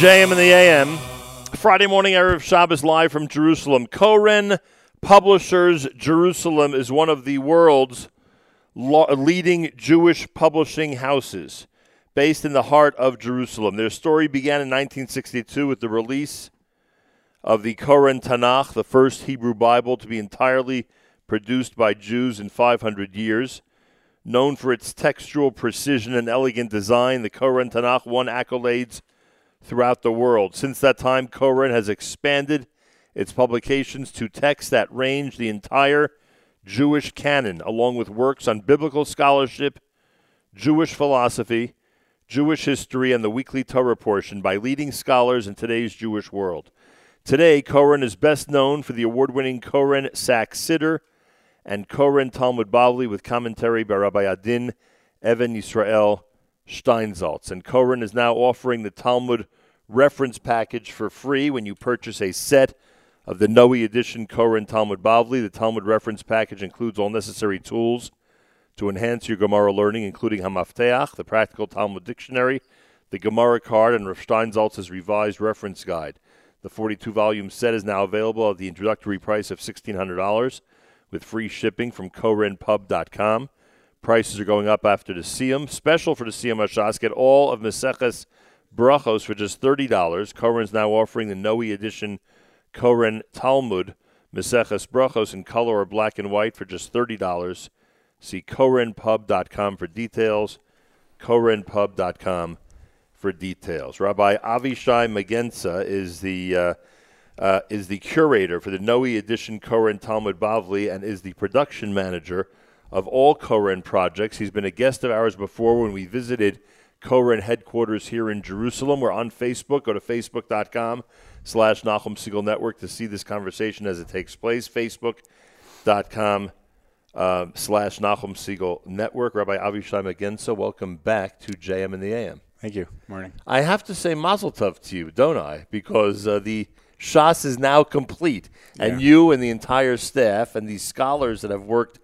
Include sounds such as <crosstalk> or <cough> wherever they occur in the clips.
JM in the AM. Friday morning, Erev Shabbos live from Jerusalem. Koren Publishers Jerusalem is one of the world's leading Jewish publishing houses based in the heart of Jerusalem. Their story began in 1962 with the release of the Koren Tanakh, the first Hebrew Bible to be entirely produced by Jews in 500 years. Known for its textual precision and elegant design, the Koren Tanakh won accolades throughout the world. Since that time, Koren has expanded its publications to texts that range the entire Jewish canon, along with works on biblical scholarship, Jewish philosophy, Jewish history, and the weekly Torah portion by leading scholars in today's Jewish world. Today, Koren is best known for the award winning Koren Sacks Siddur and Koren Talmud Bavli with commentary by Rabbi Adin Even Yisrael Steinsaltz. And Koren is now offering the Talmud reference package for free when you purchase a set of the Noe edition Koren Talmud Bavli. The Talmud reference package includes all necessary tools to enhance your Gemara learning, including Hamafteach, the Practical Talmud Dictionary, the Gemara card, and Rav Steinsaltz's revised reference guide. The 42 volume set is now available at the introductory price of $1,600 with free shipping from korenpub.com. Prices are going up after the Siyum. Special for the Siyum Hashas. Get all of Meseches Brachos for just $30. Koren is now offering the Noe edition Koren Talmud Meseches Brachos in color or black and white for just $30. See korenpub.com for details. korenpub.com for details. Rabbi Avishai Magensa is the uh, uh, is the curator for the Noe edition Koren Talmud Bavli and is the production manager of all Koren projects. He's been a guest of ours before when we visited Koren headquarters here in Jerusalem. We're on Facebook. Go to facebook.com slash Nachum Segal Network to see this conversation as it takes place. Facebook.com uh, slash Nachum Segal Network. Rabbi Avishai Magensa, welcome back to JM in the AM. Thank you. Morning. I have to say mazel tov to you, don't I? Because uh, the Shas is now complete, and Yeah. you and the entire staff and these scholars that have worked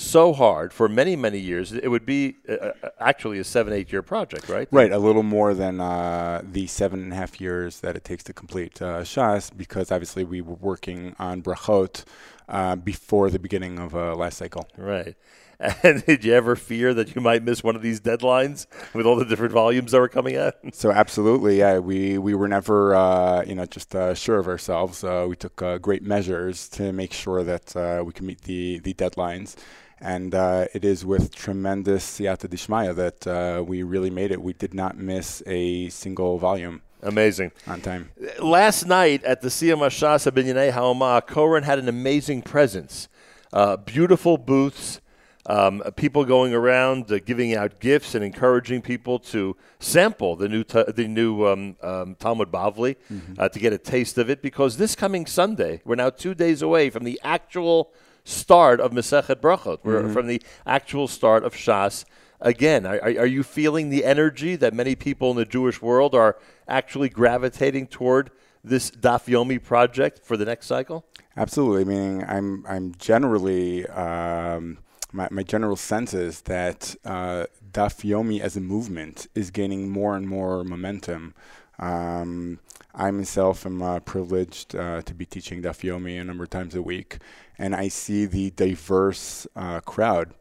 so hard for many, many years. It would be uh, uh, actually a seven, eight year project, right? Right, a little more than uh, the seven and a half years that it takes to complete uh, Shas, because obviously we were working on brachot uh, before the beginning of uh, last cycle. Right. <laughs> And did you ever fear that you might miss one of these deadlines with all the different volumes that were coming out? <laughs> So absolutely, yeah, we, we were never, uh, you know, just uh, sure of ourselves. Uh, we took uh, great measures to make sure that uh, we can meet the, the deadlines. And uh, it is with tremendous siyata dishmaya that uh, we really made it. We did not miss a single volume Amazing. on time. Last night at the Siyum Hashasa Binyanei HaUma, Koren had an amazing presence. Uh, beautiful booths, um, people going around uh, giving out gifts and encouraging people to sample the new ta- the new um, um, Talmud Bavli uh, to get a taste of it. Because this coming Sunday, we're now two days away from the actual start of Masechet Brachot. We're from the actual start of Shas. Again, are, are are you feeling the energy that many people in the Jewish world are actually gravitating toward this Daf Yomi project for the next cycle? Absolutely. Meaning, I'm I'm generally um, my my general sense is that uh, Daf Yomi as a movement is gaining more and more momentum. Um, I myself am uh, privileged uh, to be teaching Daf Yomi a number of times a week, and I see the diverse uh, crowd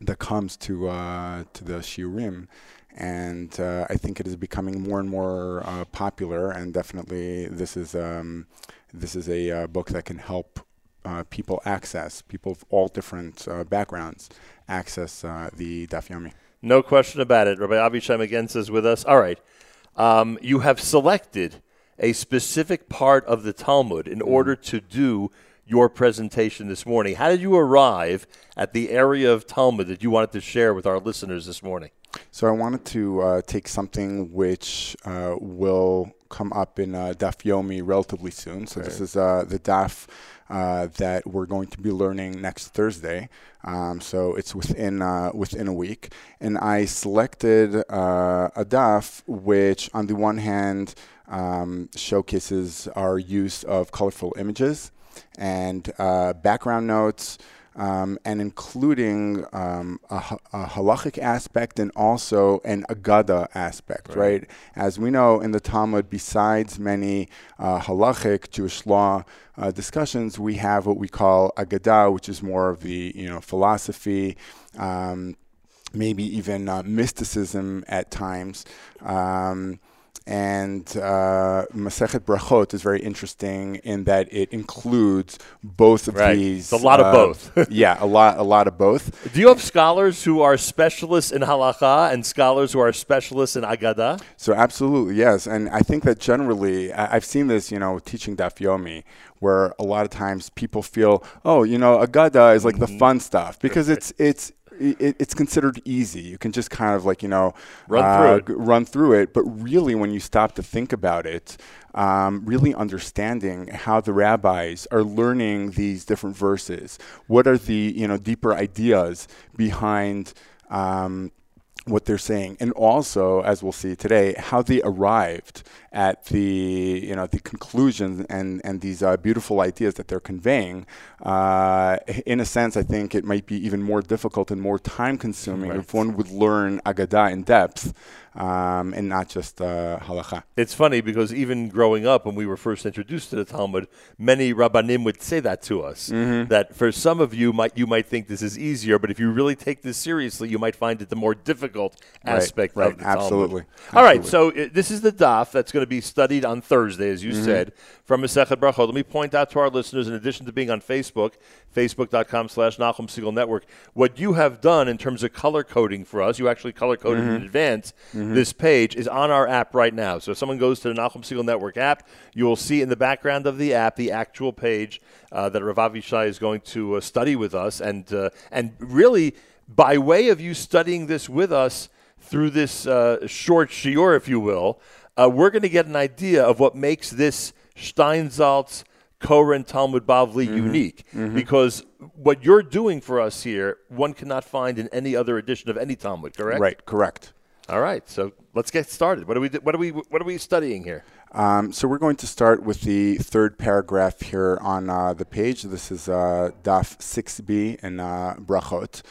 that comes to uh, to the shiurim, and uh, I think it is becoming more and more uh, popular. And definitely, this is um, this is a uh, book that can help uh, people access people of all different backgrounds access the Daf Yomi. No question about it. Rabbi Avishai Magensa is with us. All right. Um, you have selected a specific part of the Talmud in order to do your presentation this morning. How did you arrive at the area of Talmud that you wanted to share with our listeners this morning? So I wanted to uh, take something which uh, will come up in uh, Daf Yomi relatively soon. So this is uh, the Daf uh, that we're going to be learning next Thursday. Um, so it's within uh, within a week, and I selected uh, a Daf which, on the one hand, um, showcases our use of colorful images and uh, background notes. um, and including um, a, a, halachic aspect and also an agada aspect, right. right. As we know in the Talmud, besides many uh, halachic Jewish law uh, discussions, we have what we call agada, which is more of the you know philosophy. Um, maybe even uh, mysticism at times. Um, and uh, Masechet Brachot is very interesting in that it includes both of right. these. It's a lot uh, of both. <laughs> yeah, a lot, a lot of both. Do you have scholars who are specialists in halacha and scholars who are specialists in agada? So absolutely, yes. And I think that generally, I- have seen this, you know, teaching Daf Yomi, where a lot of times people feel, oh, you know, agada is like mm-hmm. the fun stuff because it's it's it, it's considered easy. You can just kind of like you know run uh, through it. run through it. But really, when you stop to think about it, um, really understanding how the rabbis are learning these different verses, what are the you know deeper ideas behind. Um, what they're saying, and also, as we'll see today, how they arrived at the you know the conclusions and and these uh, beautiful ideas that they're conveying. Uh, in a sense, I think it might be even more difficult and more time consuming right. if one would learn Agadah in depth um, and not just uh, halacha. It's funny because even growing up, when we were first introduced to the Talmud, many rabbanim would say that to us. Mm-hmm. That for some of you, might you might think this is easier, but if you really take this seriously, you might find it the more difficult aspect right, of the Absolutely. Talmud. All right, so uh, this is the daf that's going to be studied on Thursday, as you mm-hmm. said, from Masechet Brachot. Let me point out to our listeners, in addition to being on Facebook, facebook.com slash Nachum Segal Network, what you have done in terms of color coding for us, you actually color coded mm-hmm. in advance mm-hmm. this page is on our app right now. So if someone goes to the Nachum Segal Network app, you will see in the background of the app the actual page uh, that Rav Avishai is going to uh, study with us. And, uh, and really, by way of you studying this with us through this uh, short shiur, if you will, uh, we're going to get an idea of what makes this Steinsaltz Koren Talmud Bavli mm-hmm. unique mm-hmm. because what you're doing for us here, one cannot find in any other edition of any Talmud, correct? Right, correct. All right, so let's get started. What are we what are we what are we studying here? Um, so we're going to start with the third paragraph here on uh, the page. This is uh, Daf 6b in uh, Brachot.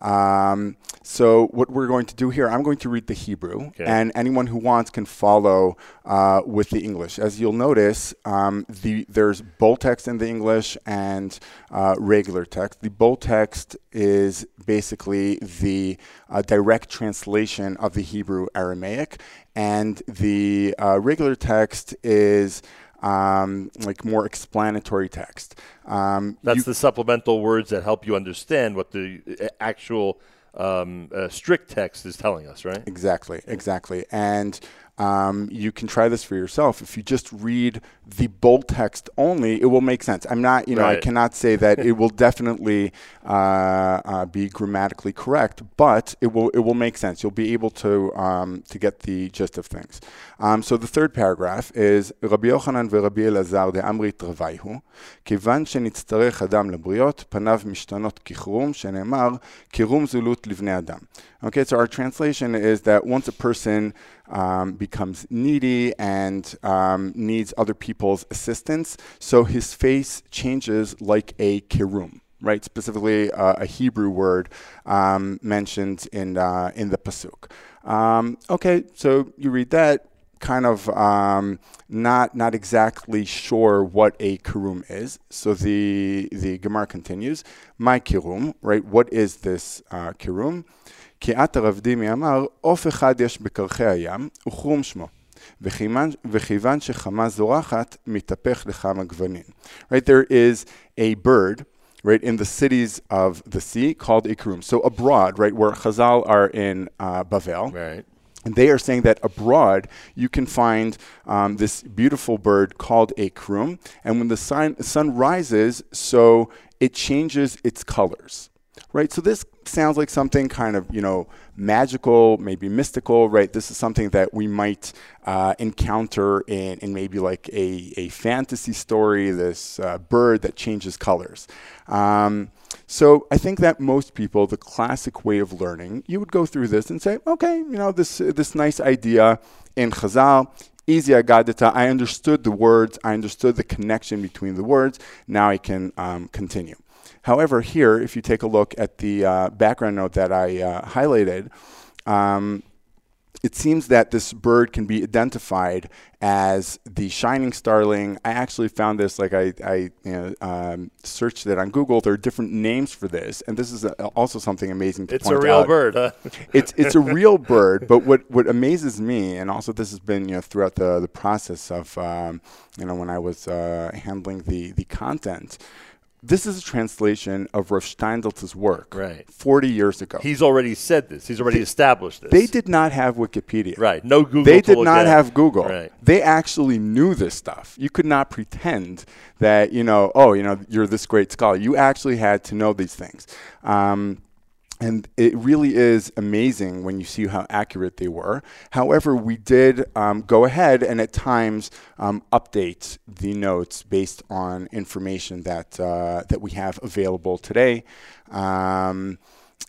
Um, so what we're going to do here, I'm going to read the Hebrew, okay. and anyone who wants can follow uh, with the English. As you'll notice, um, the, there's bold text in the English and uh, regular text. The bold text is basically the uh, direct translation of the Hebrew Aramaic, and the uh, regular text is um, like more explanatory text. Um, That's the supplemental words that help you understand what the uh, actual um, uh, strict text is telling us, right? Exactly, exactly. And um, you can try this for yourself. If you just read the bold text only, it will make sense. I'm not, you know, right. I cannot say that it will <laughs> definitely uh, uh, be grammatically correct, but it will it will make sense. You'll be able to um, to get the gist of things. Um, so the third paragraph is רבי יוחנן ורבי אלעזר דאמרי תרוויהו, כיוון שנצטרך אדם לבריות, פניו משתנות ככרום, שנאמר, כרום זולות לבני אדם. Okay, so our translation is that once a person um, becomes needy and um, needs other people's assistance, so his face changes like a kirum, right? Specifically, uh, a Hebrew word um, mentioned in uh, in the pasuk. Um, okay, so you read that. Kind of um, not not exactly sure what a kirum is. So the the Gemara continues. My kirum, right? What is this uh, kirum? כי את הרב דימי אמר, עוף אחד יש בקרחי הים, וכרום שמו. וכיוון שחמה זורחת, מתהפך לכמה גוונים. Right, there is a bird, right, in the cities of the sea called a krum. So abroad, right, where Chazal are in uh, Bavel. Right. And they are saying that abroad you can find um, this beautiful bird called a krum, and when the sun, sun rises, so it changes its colors right? So this sounds like something kind of, you know, magical, maybe mystical, right? This is something that we might uh, encounter in, in maybe like a, a fantasy story, this uh, bird that changes colors. Um, so I think that most people, the classic way of learning, you would go through this and say, okay, you know, this, this nice idea in Chazal, easy agadita. I understood the words. I understood the connection between the words. Now I can um, continue. However, here, if you take a look at the uh, background note that I uh, highlighted, um, it seems that this bird can be identified as the shining starling. I actually found this, like I, I you know, um, searched it on Google. There are different names for this, and this is a, also something amazing to it's point out. It's a real bird. Huh? <laughs> it's it's a real bird, but what what amazes me, and also this has been you know throughout the the process of um, you know when I was uh, handling the the content this is a translation of Rav Steinsaltz's work right. 40 years ago. He's already said this. He's already they, established this. They did not have Wikipedia. Right. No Google. They did not have Google. Right. They actually knew this stuff. You could not pretend that, you know, oh, you know, you're this great scholar. You actually had to know these things. Um, and it really is amazing when you see how accurate they were. However, we did um, go ahead and at times um, update the notes based on information that uh, that we have available today. Um,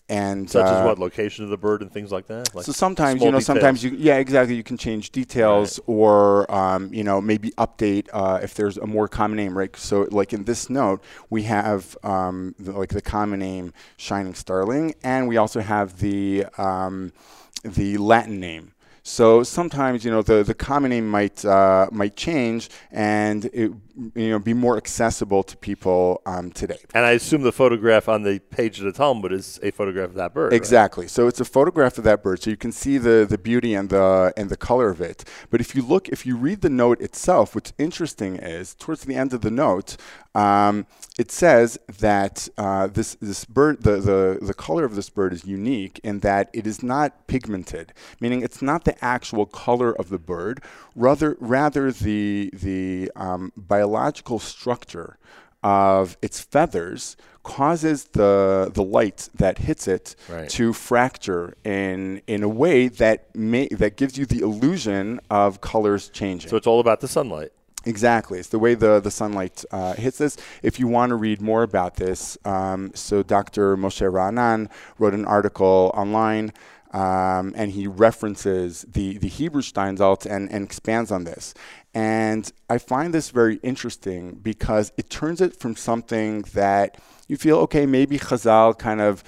and such uh, as what location of the bird and things like that. Like so sometimes you know, details. sometimes you yeah, exactly. You can change details right. or um, you know maybe update uh, if there's a more common name, right? So like in this note, we have um, the, like the common name Shining Starling, and we also have the um, the Latin name. So sometimes you know the, the common name might uh, might change and it you know be more accessible to people um, today. And I assume the photograph on the page of the Talmud is a photograph of that bird. Exactly. Right? So it's a photograph of that bird, so you can see the the beauty and the and the color of it. But if you look, if you read the note itself, what's interesting is towards the end of the note, um, it says that uh, this this bird, the, the the color of this bird is unique in that it is not pigmented, meaning it's not the actual color of the bird, rather rather the the um, biological structure of its feathers causes the the light that hits it right. to fracture in in a way that may that gives you the illusion of colors changing. So it's all about the sunlight. Exactly. It's the way the, the sunlight uh, hits this. If you want to read more about this, um, so Dr. Moshe Ra'anan wrote an article online um, and he references the, the Hebrew Steinsaltz and, and expands on this. And I find this very interesting because it turns it from something that you feel, okay, maybe Chazal kind of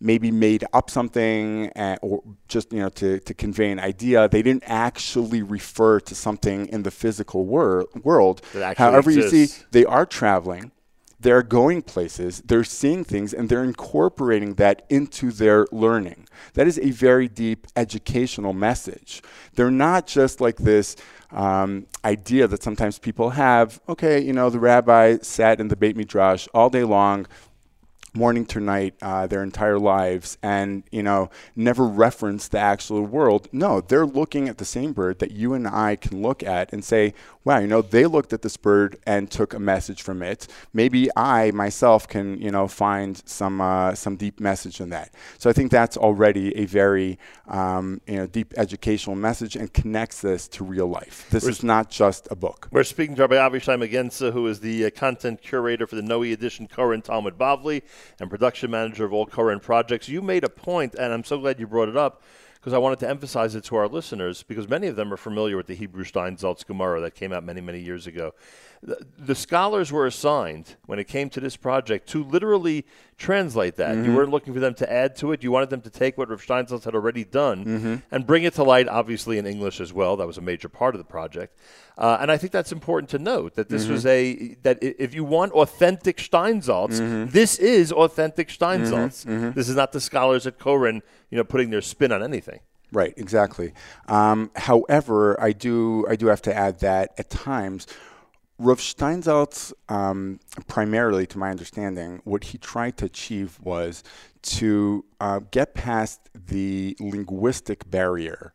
maybe made up something uh, or just you know to, to convey an idea they didn't actually refer to something in the physical wor- world however exists. you see they are traveling they're going places, they're seeing things, and they're incorporating that into their learning. That is a very deep educational message. They're not just like this um, idea that sometimes people have okay, you know, the rabbi sat in the Beit Midrash all day long, morning to night uh, their entire lives and you know never reference the actual world. No they're looking at the same bird that you and i can look at and say wow you know they looked at this bird and took a message from it. Maybe i myself can you know find some uh, some deep message in that. So i think that's already a very um, you know deep educational message and connects this to real life. This we're is not just a book. We're speaking to rabbi avishai magensa who is the uh, content curator for the noe edition koren talmud bavli and production manager of all Koren projects. You made a point, and I'm so glad you brought it up because I wanted to emphasize it to our listeners because many of them are familiar with the Hebrew Steinsaltz Gemara that came out many, many years ago. The, the, scholars were assigned when it came to this project to literally translate that. Mm-hmm. You weren't looking for them to add to it. You wanted them to take what Rav Steinsaltz had already done mm-hmm. and bring it to light, obviously in English as well. That was a major part of the project. Uh, and I think that's important to note that this mm-hmm. was a that if you want authentic Steinsaltz, mm-hmm. this is authentic Steinsaltz. Mm-hmm. Mm-hmm. This is not the scholars at Koren, you know, putting their spin on anything. Right, exactly. Um, however, I do I do have to add that at times. Rav Steinsaltz, um, primarily to my understanding, what he tried to achieve was to uh, get past the linguistic barrier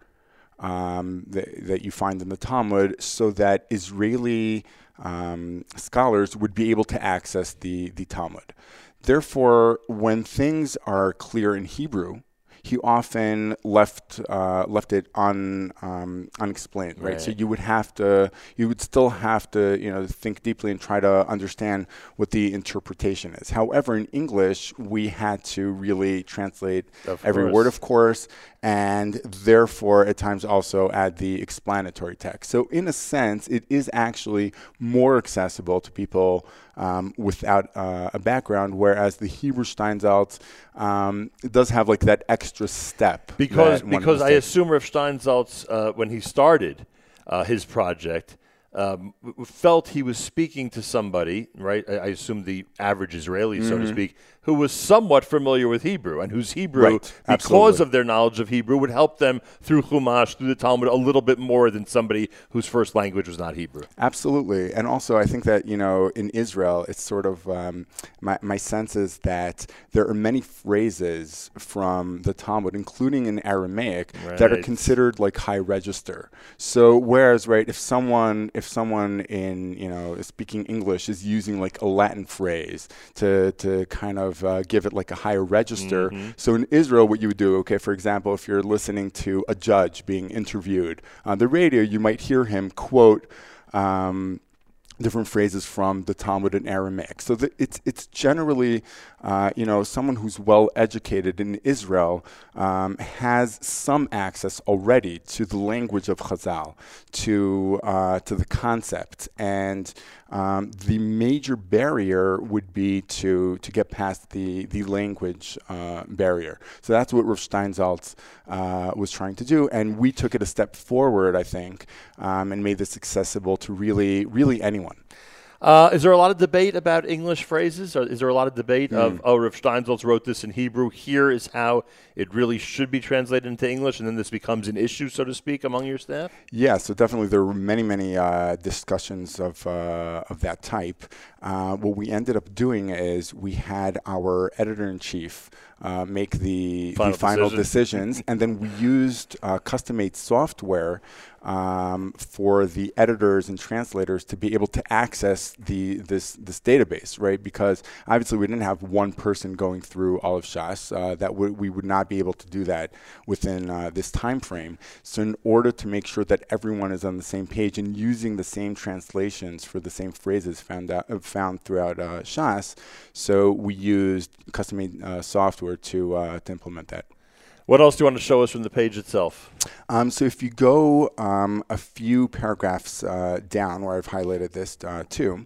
um, that, that, you find in the Talmud so that Israeli um, scholars would be able to access the, the Talmud. Therefore, when things are clear in Hebrew, he often left uh, left it un, um, unexplained, right? right? So you would have to, you would still have to, you know, think deeply and try to understand what the interpretation is. However, in English, we had to really translate of every course. word, of course, and therefore at times also add the explanatory text. So in a sense, it is actually more accessible to people um, without uh, a background, whereas the Hebrew Steinsaltz um, does have like that extra step. Because because I assume Rav Steinsaltz, uh, when he started uh, his project, um, felt he was speaking to somebody, right? I, I assume the average Israeli, mm-hmm. so to mm-hmm. speak, who was somewhat familiar with Hebrew and whose Hebrew, right. because of their knowledge of Hebrew, would help them through Chumash, through the Talmud, a little bit more than somebody whose first language was not Hebrew. Absolutely. And also, I think that, you know, in Israel, it's sort of um, my, my sense is that there are many phrases from the Talmud, including in Aramaic, right. that are considered like high register. So, whereas, right, if someone, if someone in, you know, speaking English is using like a Latin phrase to, to kind of of uh, give it like a higher register. Mm-hmm. So in Israel, what you would do, okay, for example, if you're listening to a judge being interviewed on the radio, you might hear him quote. Um, different phrases from the Talmud in Aramaic. So the, it's it's generally, uh, you know, someone who's well educated in Israel um, has some access already to the language of Chazal, to uh, to the concept, and um, the major barrier would be to to get past the the language uh, barrier. So that's what Rav Steinsaltz uh, was trying to do, and we took it a step forward, I think, um, and made this accessible to really really anyone. Uh, is there a lot of debate about English phrases? Or is there a lot of debate mm. of, oh, Rav Steinsaltz wrote this in Hebrew. Here is how it really should be translated into English, and then this becomes an issue, so to speak, among your staff? Yeah, so definitely there were many, many uh, discussions of, uh, of that type. Uh, what we ended up doing is we had our editor in chief uh, make the final, the final decision. decisions, and then we used uh, custom made software um, for the editors and translators to be able to access the this this database, right? Because obviously we didn't have one person going through all of Shas. Uh, that we would not be able to do that within uh, this time frame. So in order to make sure that everyone is on the same page and using the same translations for the same phrases found out, uh, found throughout uh, Shas, so we used custom-made uh, software to to implement that. What else do you want to show us from the page itself? Um, so if you go um, a few paragraphs uh, down, where I've highlighted this uh, too,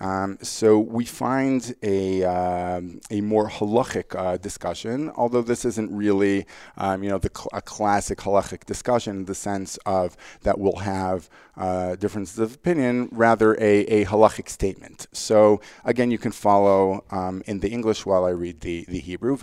um, so we find a um, a more halachic uh, discussion, although this isn't really, um, you know, the cl- a classic halachic discussion in the sense of that we'll have uh, differences of opinion, rather a, a halachic statement. So again, you can follow um, in the English while I read the, the Hebrew.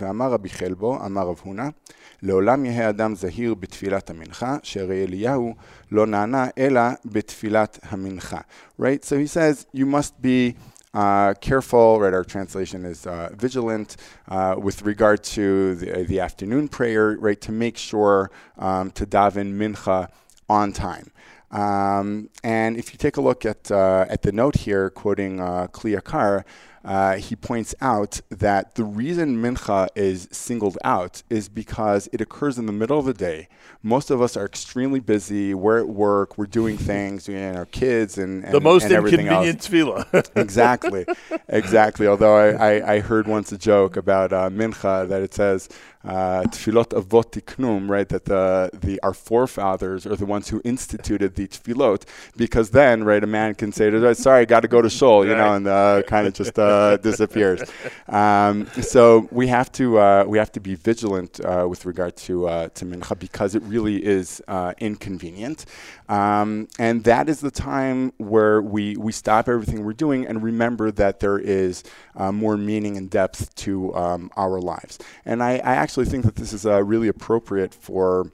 לעולם יהא אדם זהיר בתפילת המנחה, שהרי אליהו לא נענה אלא בתפילת המנחה. Right? So he says, you must be uh, careful, right? Our translation is uh, vigilant uh, with regard to the, the, afternoon prayer, right? To make sure um, to daven mincha on time. Um, and if you take a look at, uh, at the note here, quoting uh, Kli Yakar, uh, he points out that the reason mincha is singled out is because it occurs in the middle of the day. Most of us are extremely busy. We're at work. We're doing <laughs> things. We have our kids and, and the most and inconvenient tefillah. <laughs> exactly, exactly. Although I, I, I, heard once a joke about uh, mincha that it says tefillot avot tiknum, right? That the the our forefathers are the ones who instituted the tefillot, because then, right, a man can say, "Sorry, got to go to shul," you know, and uh, kind of just uh, <laughs> disappears. Um, so we have to uh, we have to be vigilant uh, with regard to uh, to mincha because it really is inconvenient, um, and that is the time where we we stop everything we're doing and remember that there is more meaning and depth to um, our lives. And I, I actually actually think that this is uh, really appropriate for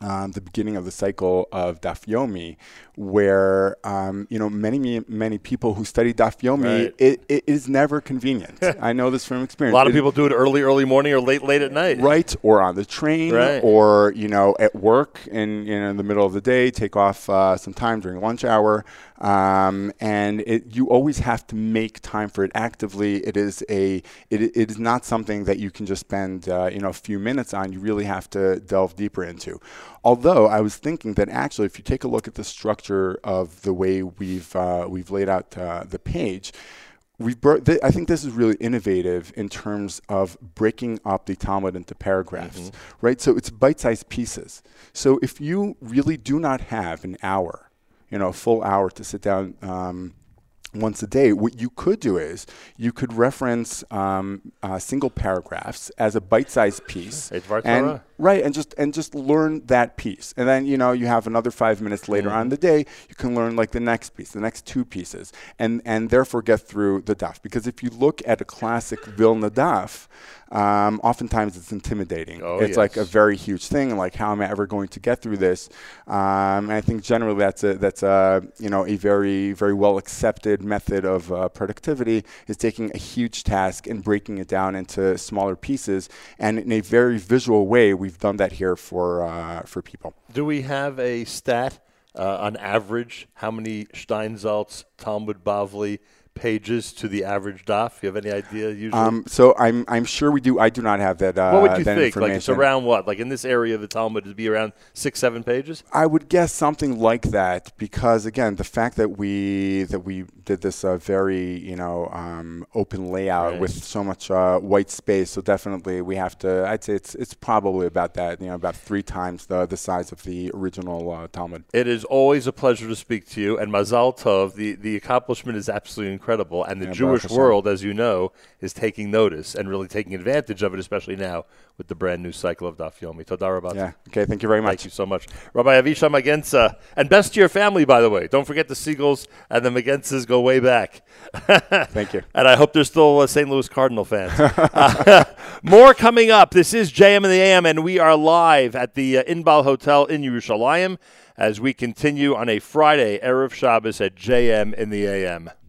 um, the beginning of the cycle of Dafyomi, where um, you know many many people who study Dafyomi, Right. it, it is never convenient. <laughs> I know this from experience. A lot of It- people do it early, early morning or late, late at night. right or on the train Right. or you know at work in you know, in the middle of the day take off uh, some time during lunch hour um, and it, you always have to make time for it actively it is a it, it is not something that you can just spend uh, you know a few minutes on you really have to delve deeper into although I was thinking that actually if you take a look at the structure of the way we've uh, we've laid out uh, the page we've brought th- I think this is really innovative in terms of breaking up the Talmud into paragraphs, right? So it's bite-sized pieces. So if you really do not have an hour, you know, a full hour to sit down. Um, once a day, what you could do is you could reference um, uh, single paragraphs as a bite-sized piece, and. Right, and just and just learn that piece, and then you know you have another five minutes later on in the day, you can learn like the next piece, the next two pieces, and and therefore get through the daf. Because if you look at a classic Vilna daf, um, oftentimes it's intimidating. Oh, it's like a very huge thing, and like how am I ever going to get through this? Um, and I think generally that's a that's a you know a very very well accepted method of uh, productivity is taking a huge task and breaking it down into smaller pieces, and in a very visual way. We've done that here for uh, for people. Do we have a stat uh, on average? How many Steinsaltz, Talmud Bavli pages to the average daf? You have any idea? Usually, Um, so I'm I'm sure we do. I do not have that. Uh, what would you think? Like it's around what? Like in this area of the Talmud, it'd be around six, seven pages. I would guess something like that because again, the fact that we that we did this uh, very you know um, open layout Right. with so much uh, white space, so definitely we have to. I'd say it's it's probably about that. You know, about three times the the size of the original uh, Talmud. It is always a pleasure to speak to you, and Mazal Tov. The the accomplishment is absolutely incredible, and the Yeah, Jewish world, as you know, is taking notice and really taking advantage of it, especially now with the brand new cycle of Daf Yomi. Todar Rabbi. Yeah. Okay. Thank you very much. Thank you so much. Rabbi Avishai Magenza. And best to your family, by the way. Don't forget the Seagulls and the Magenzas go way back. <laughs> Thank you. And I hope they're still uh, St. Louis Cardinal fans. <laughs> Uh, <laughs> more coming up. This is JM in the AM, and we are live at the uh, Inbal Hotel in Yerushalayim as we continue on a Friday, Erev Shabbos at JM in the AM.